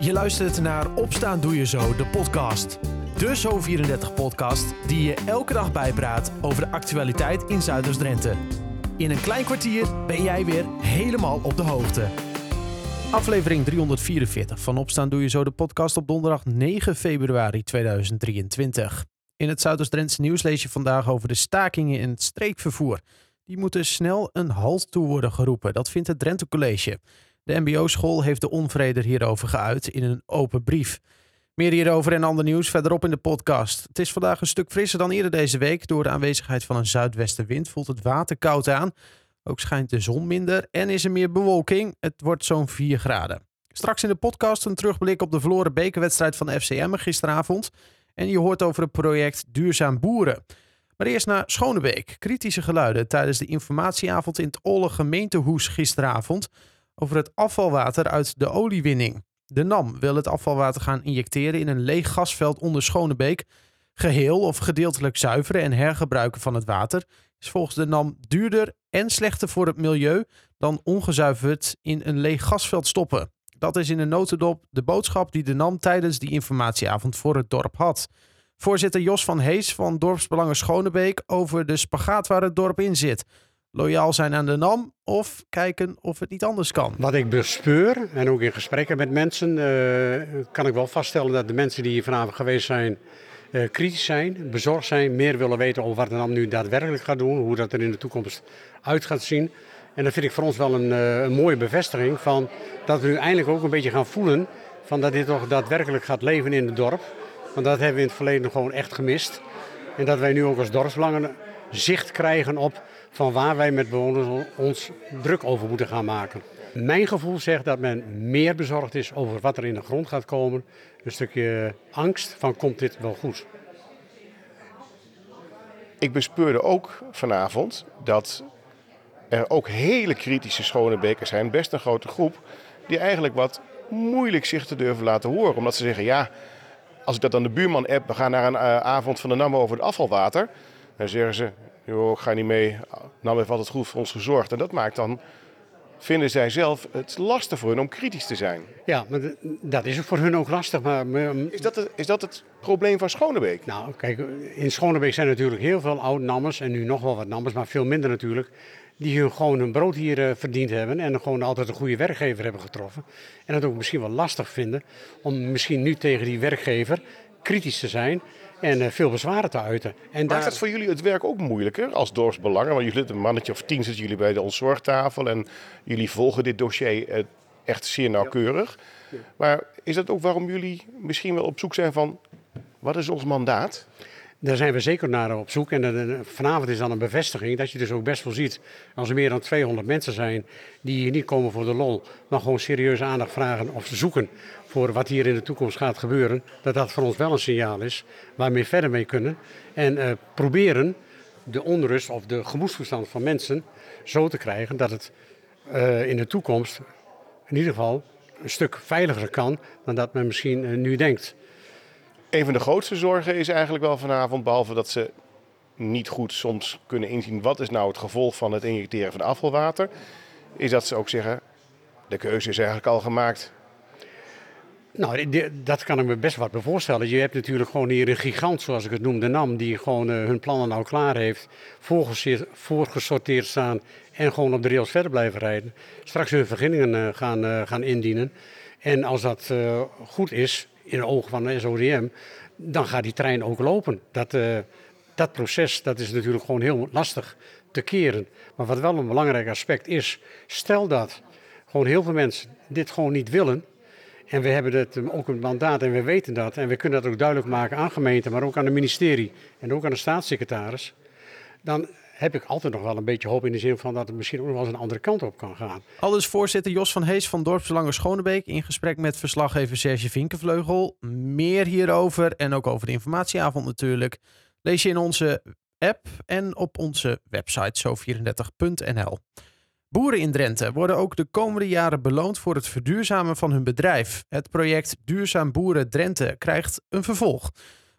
Je luistert naar Opstaan Doe Je Zo, de podcast. De Zo34-podcast die je elke dag bijpraat over de actualiteit in Zuiders-Drenthe. In een klein kwartier ben jij weer helemaal op de hoogte. Aflevering 344 van Opstaan Doe Je Zo, de podcast op donderdag 9 februari 2023. In het Zuiders-Drentse nieuws lees je vandaag over de stakingen in het streekvervoer. Die moeten snel een halt toe worden geroepen, dat vindt het Drenthe College. De MBO-school heeft de onvrede hierover geuit in een open brief. Meer hierover en ander nieuws verderop in de podcast. Het is vandaag een stuk frisser dan eerder deze week. Door de aanwezigheid van een zuidwestenwind voelt het water koud aan. Ook schijnt de zon minder en is er meer bewolking. Het wordt zo'n 4 graden. Straks in de podcast een terugblik op de verloren bekerwedstrijd van FCM gisteravond. En je hoort over het project Duurzaam Boeren. Maar eerst naar Schonebeek. Kritische geluiden tijdens de informatieavond in het Olle gemeentehoes gisteravond over het afvalwater uit de oliewinning. De NAM wil het afvalwater gaan injecteren in een leeg gasveld onder Schonebeek. Geheel of gedeeltelijk zuiveren en hergebruiken van het water is volgens de NAM duurder en slechter voor het milieu dan ongezuiverd in een leeg gasveld stoppen. Dat is in een notendop de boodschap die de NAM tijdens die informatieavond voor het dorp had. Voorzitter Jos van Hees van Dorpsbelangen Schonebeek over de spagaat waar het dorp in zit loyaal zijn aan de NAM of kijken of het niet anders kan? Wat ik bespeur en ook in gesprekken met mensen uh, kan ik wel vaststellen dat de mensen die hier vanavond geweest zijn uh, kritisch zijn, bezorgd zijn, meer willen weten over wat de NAM nu daadwerkelijk gaat doen, hoe dat er in de toekomst uit gaat zien. En dat vind ik voor ons wel een, uh, een mooie bevestiging van dat we nu eindelijk ook een beetje gaan voelen van dat dit toch daadwerkelijk gaat leven in het dorp. Want dat hebben we in het verleden gewoon echt gemist. En dat wij nu ook als dorpsbelangen zicht krijgen op van waar wij met bewoners ons druk over moeten gaan maken. Mijn gevoel zegt dat men meer bezorgd is over wat er in de grond gaat komen. Een stukje angst van komt dit wel goed. Ik bespeurde ook vanavond dat er ook hele kritische Schonebekers zijn, best een grote groep, die eigenlijk wat moeilijk zich te durven laten horen. Omdat ze zeggen, ja, als ik dat aan de buurman app, we gaan naar een uh, avond van de NAM over het afvalwater. Dan zeggen ze, joh, ga niet mee. NAM heeft altijd goed voor ons gezorgd. En dat maakt dan, vinden zij zelf, het lastig voor hun om kritisch te zijn. Ja, maar dat is voor hun ook lastig. Maar, is, dat het, is dat het probleem van Schonebeek? Nou, kijk, in Schonebeek zijn natuurlijk heel veel oud-nammers. En nu nog wel wat nammers, maar veel minder natuurlijk. Die hun gewoon hun brood hier uh, verdiend hebben. En gewoon altijd een goede werkgever hebben getroffen. En het ook misschien wel lastig vinden om misschien nu tegen die werkgever kritisch te zijn en uh, veel bezwaren te uiten. En Maakt daar... dat voor jullie het werk ook moeilijker als dorpsbelangen? Want jullie, een mannetje of tien zitten jullie bij de ontzorgtafel en jullie volgen dit dossier uh, echt zeer nauwkeurig. Ja. Maar is dat ook waarom jullie misschien wel op zoek zijn van wat is ons mandaat? Daar zijn we zeker naar op zoek. En vanavond is dan een bevestiging dat je dus ook best wel ziet. Als er meer dan 200 mensen zijn die hier niet komen voor de lol, maar gewoon serieuze aandacht vragen of zoeken voor wat hier in de toekomst gaat gebeuren. Dat dat voor ons wel een signaal is waarmee we verder mee kunnen. En uh, proberen de onrust of de gemoedstoestand van mensen zo te krijgen dat het uh, in de toekomst in ieder geval een stuk veiliger kan dan dat men misschien uh, nu denkt. Een van de grootste zorgen is eigenlijk wel vanavond, behalve dat ze niet goed soms kunnen inzien wat is nou het gevolg van het injecteren van afvalwater, is dat ze ook zeggen, de keuze is eigenlijk al gemaakt. Nou, dat kan ik me best wat voorstellen. Je hebt natuurlijk gewoon hier een gigant, zoals ik het noem, de NAM, die gewoon uh, hun plannen nou klaar heeft, voorgesorteerd staan en gewoon op de rails verder blijven rijden. Straks hun vergunningen uh, gaan, uh, gaan indienen. En als dat goed is, in de ogen van de SODM, dan gaat die trein ook lopen. Dat, dat proces dat is natuurlijk gewoon heel lastig te keren. Maar wat wel een belangrijk aspect is, stel dat gewoon heel veel mensen dit gewoon niet willen. En we hebben het ook een mandaat en we weten dat. En we kunnen dat ook duidelijk maken aan gemeenten, maar ook aan het ministerie en ook aan de staatssecretaris. Dan heb ik altijd nog wel een beetje hoop in de zin van dat het misschien ook nog wel eens een andere kant op kan gaan. Aldus voorzitter Jos van Hees van Dorpsbelangen Schonebeek in gesprek met verslaggever Serge Vinkenvleugel. Meer hierover en ook over de informatieavond natuurlijk lees je in onze app en op onze website zo34.nl. Boeren in Drenthe worden ook de komende jaren beloond voor het verduurzamen van hun bedrijf. Het project Duurzaam Boeren Drenthe krijgt een vervolg.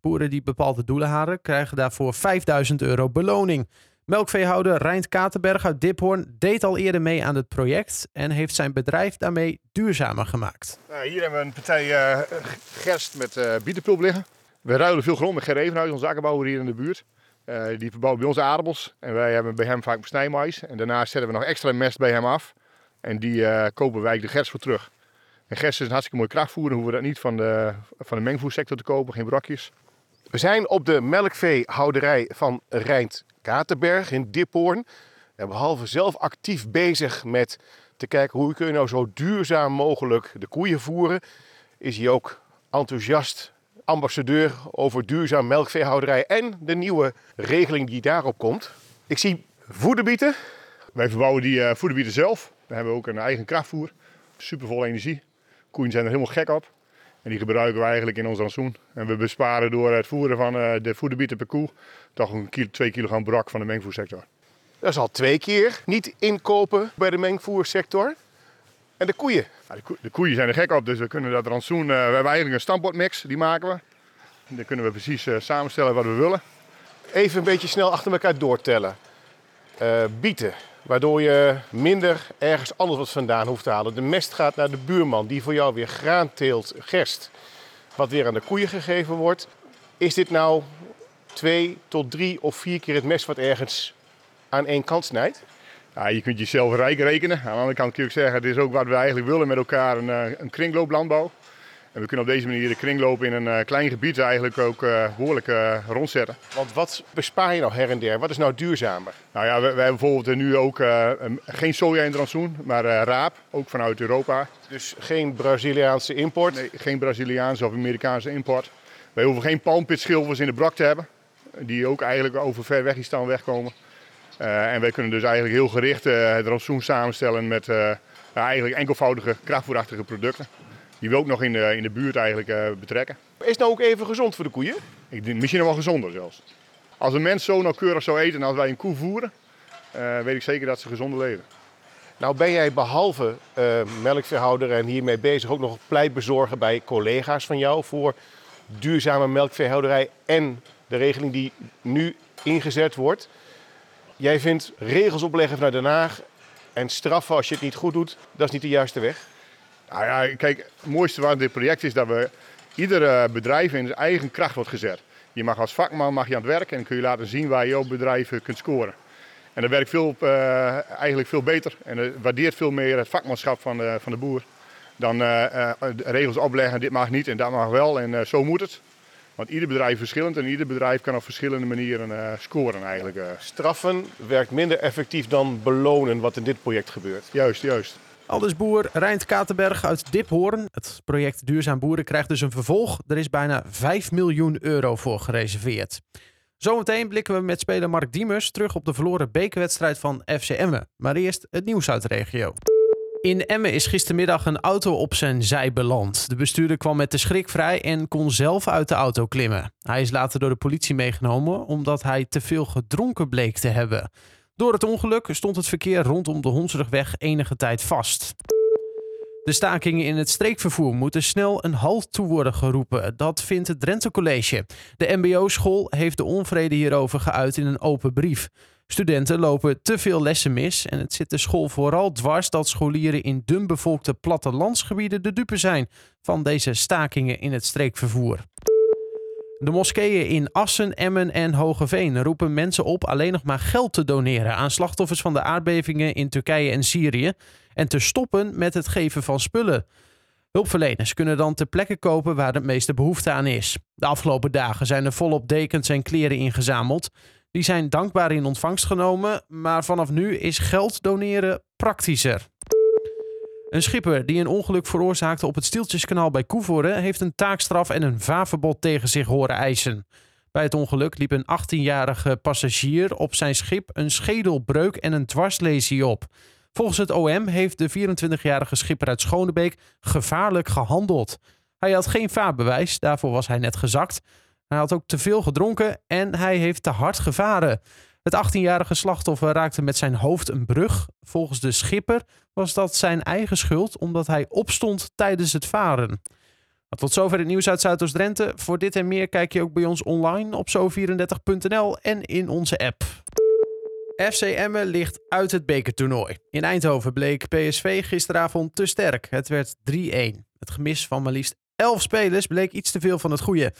Boeren die bepaalde doelen halen krijgen daarvoor 5000 euro beloning. Melkveehouder Rijnt Katenberg uit Diphoorn deed al eerder mee aan het project en heeft zijn bedrijf daarmee duurzamer gemaakt. Nou, hier hebben we een partij uh, gerst met uh, bietenpulp liggen. We ruilen veel grond met Ger Evenhuis, onze hier in de buurt. Uh, die verbouwt bij ons aardappels en wij hebben bij hem vaak snijmais. En daarnaast zetten we nog extra mest bij hem af. En die kopen wij de gerst voor terug. En gerst is een hartstikke mooi krachtvoer. Dan hoeven we dat niet van de, van de mengvoersector te kopen, geen brokjes. We zijn op de melkveehouderij van Rijnt Katerberg in Diphoorn. En behalve zelf actief bezig met te kijken hoe kun je nou zo duurzaam mogelijk de koeien voeren, is hij ook enthousiast ambassadeur over duurzaam melkveehouderij en de nieuwe regeling die daarop komt. Ik zie voederbieten. Wij verbouwen die uh, voederbieten zelf. We hebben ook een eigen krachtvoer. Supervol energie. Koeien zijn er helemaal gek op. En die gebruiken we eigenlijk in ons rantsoen. En we besparen door het voeren van uh, de voederbieten per koe toch een kilo, 2 kilogram brak van de mengvoersector. Dat is al twee keer niet inkopen bij de mengvoersector. En de koeien? De, koe, de, koeien zijn er gek op, dus we kunnen dat rantsoen... Uh, we hebben eigenlijk een stampotmix, die maken we. Dan kunnen we precies uh, samenstellen wat we willen. Even een beetje snel achter elkaar doortellen. Uh, bieten, waardoor je minder ergens anders wat vandaan hoeft te halen. De mest gaat naar de buurman, die voor jou weer graan teelt, gerst, wat weer aan de koeien gegeven wordt. Is dit nou twee tot drie of vier keer het mes wat ergens aan één kant snijdt? Ja, je kunt jezelf rijk rekenen. Aan de andere kant kun je ook zeggen, het is ook wat we eigenlijk willen met elkaar, een, eh, een kringlooplandbouw. En we kunnen op deze manier de kringloop in een uh, klein gebied eigenlijk ook uh, behoorlijk uh, rondzetten. Want wat bespaar je nou her en der? Wat is nou duurzamer? Nou ja, we, we hebben bijvoorbeeld nu ook geen soja in rantsoen, maar raap, ook vanuit Europa. Dus geen Braziliaanse import? Nee, geen Braziliaanse of Amerikaanse import. Wij hoeven geen palmpitschilvers in de brak te hebben, die ook eigenlijk over ver weg staan wegkomen. En wij kunnen dus eigenlijk heel gericht het rantsoen samenstellen met eigenlijk enkelvoudige krachtvoerachtige producten die we ook nog in de, in de buurt eigenlijk betrekken. Is het nou ook even gezond voor de koeien? Ik denk misschien nog wel gezonder zelfs. Als een mens zo nauwkeurig zou eten als wij een koe voeren, weet ik zeker dat ze gezonder leven. Nou ben jij behalve uh, melkveehouder en hiermee bezig ook nog pleitbezorger bij collega's van jou voor duurzame melkveehouderij en de regeling die nu ingezet wordt. Jij vindt regels opleggen vanuit Den Haag en straffen als je het niet goed doet, dat is niet de juiste weg? Nou ja, kijk, het mooiste van dit project is dat we iedere bedrijf in zijn eigen kracht wordt gezet. Je mag als vakman mag je aan het werk en kun je laten zien waar je op bedrijven kunt scoren. En dat werkt veel, uh, eigenlijk veel beter en waardeert veel meer het vakmanschap van de, van de boer. Dan regels opleggen, dit mag niet en dat mag wel en zo moet het. Want ieder bedrijf is verschillend en ieder bedrijf kan op verschillende manieren scoren eigenlijk. Straffen werkt minder effectief dan belonen wat in dit project gebeurt. Juist, juist. Aldus boer Rijnt Katenberg uit Diphoorn. Het project Duurzaam Boeren krijgt dus een vervolg. Er is bijna 5 miljoen euro voor gereserveerd. Zometeen blikken we met speler Mark Diemers terug op de verloren bekerwedstrijd van FC Emmen. Maar eerst het nieuws uit de regio. In Emmen is gistermiddag een auto op zijn zij beland. De bestuurder kwam met de schrik vrij en kon zelf uit de auto klimmen. Hij is later door de politie meegenomen omdat hij te veel gedronken bleek te hebben. Door het ongeluk stond het verkeer rondom de Hondsrugweg enige tijd vast. De stakingen in het streekvervoer moeten snel een halt toe worden geroepen. Dat vindt het Drenthe College. De MBO-school heeft de onvrede hierover geuit in een open brief. Studenten lopen te veel lessen mis en het zit de school vooral dwars dat scholieren in dunbevolkte plattelandsgebieden de dupe zijn van deze stakingen in het streekvervoer. De moskeeën in Assen, Emmen en Hogeveen roepen mensen op alleen nog maar geld te doneren aan slachtoffers van de aardbevingen in Turkije en Syrië en te stoppen met het geven van spullen. Hulpverleners kunnen dan ter plekke kopen waar het meeste behoefte aan is. De afgelopen dagen zijn er volop dekens en kleren ingezameld. Die zijn dankbaar in ontvangst genomen, maar vanaf nu is geld doneren praktischer. Een schipper die een ongeluk veroorzaakte op het Stieltjeskanaal bij Koevoorde heeft een taakstraf en een vaarverbod tegen zich horen eisen. Bij het ongeluk liep een 18-jarige passagier op zijn schip een schedelbreuk en een dwarslesie op. Volgens het OM heeft de 24-jarige schipper uit Schonebeek gevaarlijk gehandeld. Hij had geen vaarbewijs, daarvoor was hij net gezakt. Hij had ook te veel gedronken en hij heeft te hard gevaren. Het 18-jarige slachtoffer raakte met zijn hoofd een brug. Volgens de schipper was dat zijn eigen schuld omdat hij opstond tijdens het varen. Tot zover het nieuws uit Zuidoost-Drenthe. Voor dit en meer kijk je ook bij ons online op zo34.nl en in onze app. FC Emmen ligt uit het bekertoernooi. In Eindhoven bleek PSV gisteravond te sterk. Het werd 3-1. Het gemis van maar liefst 11 spelers bleek iets te veel van het goede.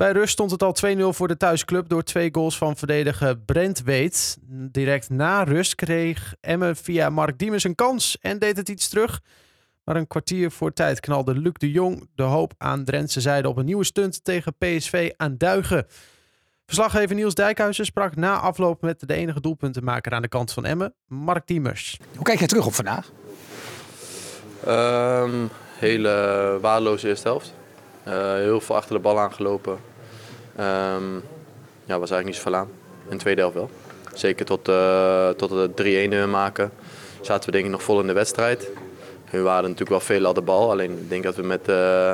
Bij rust stond het al 2-0 voor de thuisclub door twee goals van verdediger Brent Weet. Direct na rust kreeg Emmen via Mark Diemers een kans en deed het iets terug. Maar een kwartier voor tijd knalde Luc de Jong de hoop aan Drentse zijde op een nieuwe stunt tegen PSV aan Duigen. Verslaggever Niels Dijkhuizen sprak na afloop met de enige doelpuntenmaker aan de kant van Emmen, Mark Diemers. Hoe kijk jij terug op vandaag? Um, hele waardeloze eerste helft. Uh, heel veel achter de bal aangelopen. Um, ja, was eigenlijk niet zoveel aan. In de tweede helft wel. Zeker tot, uh, tot het 3-1 maken. Zaten we denk ik nog vol in de wedstrijd. We waren natuurlijk wel veel aan de bal. Alleen ik denk dat we met uh,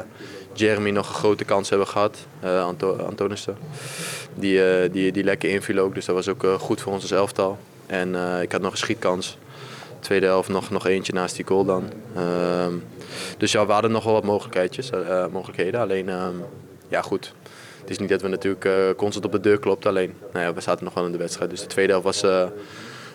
Jeremy nog een grote kans hebben gehad. Uh, Anto Antonissen. Die, die, die lekker inviel ook. Dus dat was ook goed voor ons als elftal. En ik had nog een schietkans. Tweede helft nog, nog eentje naast die goal dan. Ehm, dus ja, we hadden nog wel wat mogelijkheidjes, mogelijkheden. Alleen, ehm, ja goed. Het is niet dat we natuurlijk constant op de deur klopt. Alleen, nou ja, we zaten nog wel in de wedstrijd. Dus de tweede helft was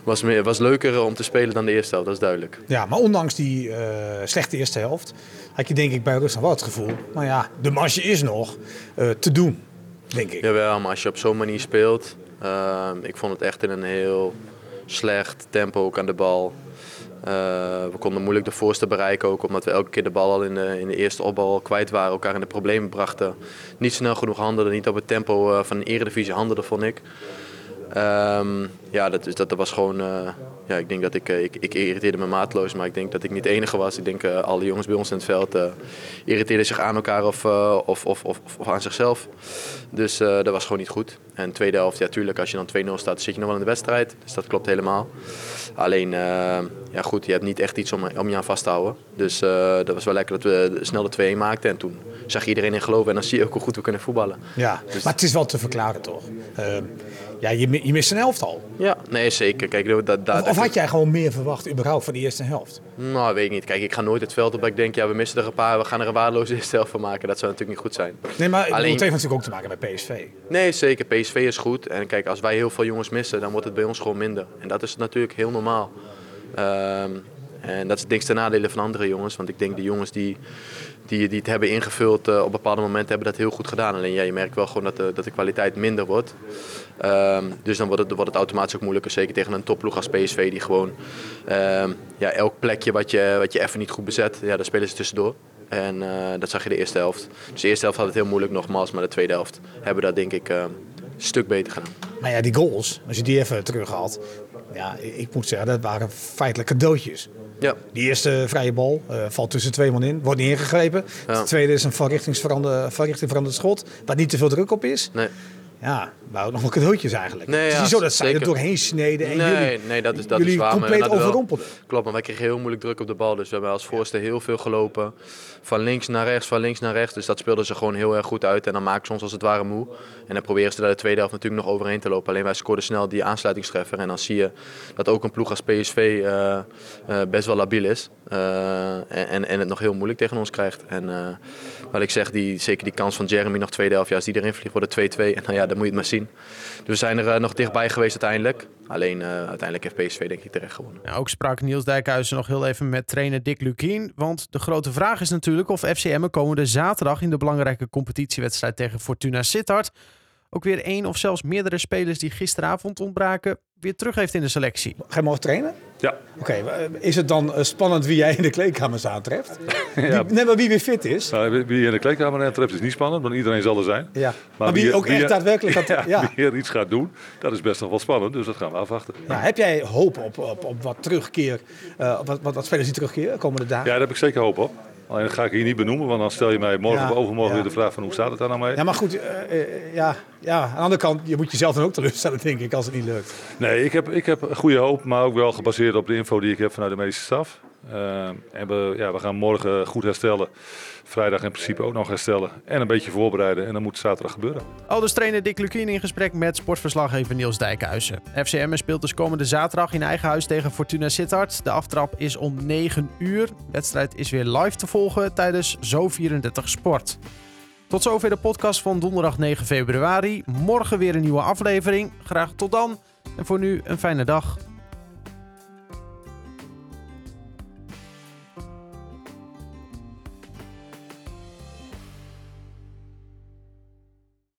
was, meer, was leuker om te spelen dan de eerste helft, dat is duidelijk. Ja, maar ondanks die uh, slechte eerste helft had je denk ik bij Rusland wel het gevoel, nou ja, de marge is nog uh, te doen, denk ik. Jawel, maar als je op zo'n manier speelt, uh, ik vond het echt in een heel slecht tempo ook aan de bal. We konden moeilijk de voorste bereiken ook, omdat we elke keer de bal al in de, in de eerste opbal kwijt waren, elkaar in de problemen brachten. Niet snel genoeg handelden, niet op het tempo van een eredivisie handelden, vond ik. Um, ja, dat, dat, dat was gewoon. Uh, ja, ik denk dat ik, uh, ik, ik irriteerde me maatloos, maar ik denk dat ik niet de enige was. Ik denk uh, alle jongens bij ons in het veld irriteerden zich aan elkaar of, of, of, of, of, aan zichzelf. Dus dat was gewoon niet goed. En de tweede helft, ja, tuurlijk, als je dan 2-0 staat, zit je nog wel in de wedstrijd. Dus dat klopt helemaal. Alleen, ja, goed, je hebt niet echt iets om, om je aan vast te houden. Dus dat was wel lekker dat we snel de 2-1 maakten. En toen zag iedereen in geloven en dan zie je ook hoe goed we kunnen voetballen. Ja, dus... maar het is wel te verklaren toch? Ja, je, je mist een elftal. Ja, nee, zeker. Kijk, dat, dat, of, of had jij gewoon meer verwacht überhaupt van de eerste helft? Nou, weet ik niet. Kijk, ik ga nooit het veld op dat ik denk, ja, we missen er een paar, we gaan er een waardeloze eerste helft van maken. Dat zou natuurlijk niet goed zijn. Nee, maar Alleen... het heeft natuurlijk ook te maken met PSV. Nee, zeker. PSV is goed. En kijk, als wij heel veel jongens missen, dan wordt het bij ons gewoon minder. En dat is natuurlijk heel normaal. Um, en dat is niks ten nadele van andere jongens. Want ik denk de jongens die, die, die het hebben ingevuld uh, op bepaalde momenten hebben dat heel goed gedaan. Alleen ja, je merkt wel gewoon dat de, dat de kwaliteit minder wordt. Um, dus dan wordt het, wordt het automatisch ook moeilijker. Zeker tegen een topploeg als PSV die gewoon um, ja, elk plekje wat je, wat je even niet goed bezet, ja, daar spelen ze tussendoor. En uh, dat zag je de eerste helft. Dus de eerste helft had het heel moeilijk nogmaals, maar de tweede helft hebben we dat denk ik uh, een stuk beter gedaan. Nou ja, die goals, als je die even terughaalt, ja, ik moet zeggen, dat waren feitelijk cadeautjes. Ja. Die eerste vrije bal uh, valt tussen twee man in, wordt niet ingegrepen. Ja. De tweede is een van richting veranderd schot, waar niet te veel druk op is. Nee ja, wou nog wel cadeautjes eigenlijk. Nee, het is niet zo dat zij er doorheen sneden en nee, jullie, nee, dat is, dat jullie is waar, compleet overrompelden. Klopt, maar wij kregen heel moeilijk druk op de bal. Dus we hebben als voorste heel veel gelopen. Van links naar rechts, van links naar rechts. Dus dat speelden ze gewoon heel erg goed uit. En dan maken ze ons als het ware moe. En dan proberen ze daar de tweede helft natuurlijk nog overheen te lopen. Alleen wij scoorden snel die aansluitingstreffer. En dan zie je dat ook een ploeg als PSV uh, uh, best wel labiel is. Uh, en, en het nog heel moeilijk tegen ons krijgt. En wat ik zeg, die, zeker die kans van Jeremy nog tweede helft. Ja, als die erin vliegt, wordt het 2-2. En nou ja, dan moet je het maar zien. Dus we zijn er nog dichtbij geweest uiteindelijk. Alleen uiteindelijk heeft PSV denk ik terecht gewonnen. Ja, ook sprak Niels Dijkhuizen nog heel even met trainer Dick Lukien. Want de grote vraag is natuurlijk of FCM komende zaterdag in de belangrijke competitiewedstrijd tegen Fortuna Sittard ook weer één of zelfs meerdere spelers die gisteravond ontbraken, weer terug heeft in de selectie. Ga je morgen trainen? Ja. Oké, okay, is het dan eh, spannend wie jij in de kleedkamers aantreft? ja. Wie, nee, maar wie weer fit is? Nou, wie je in de kleedkamer aantreft is niet spannend, want iedereen zal er zijn. Ja. Maar, wie, ook echt daadwerkelijk gaat, ja, Wie er iets gaat doen, dat is best nog wel spannend, dus dat gaan we afwachten. Ja, heb jij hoop op, op, op wat terugkeer, uh, wat, wat, wat spelers die terugkeren komende dagen? Ja, daar heb ik zeker hoop op. Alleen dat ga ik hier niet benoemen, want dan stel je mij morgen of overmorgen weer de vraag van hoe staat het daar nou mee. Ja, maar goed, uh, uh, ja, ja, aan de andere kant, je moet jezelf dan ook teleurstellen, denk ik, als het niet lukt. Nee, ik heb, ik heb goede hoop, maar ook wel gebaseerd op de info die ik heb vanuit de medische staf. We, ja, we gaan morgen goed herstellen. Vrijdag in principe ook nog herstellen. En een beetje voorbereiden. En dan moet zaterdag gebeuren. Aldus trainer Dick Lukien in gesprek met sportverslaggever Niels Dijkhuizen. FCM speelt dus komende zaterdag in eigen huis tegen Fortuna Sittard. De aftrap is om 9 uur. De wedstrijd is weer live te volgen tijdens Zo34 Sport. Tot zover de podcast van donderdag 9 februari. Morgen weer een nieuwe aflevering. Graag tot dan. En voor nu een fijne dag.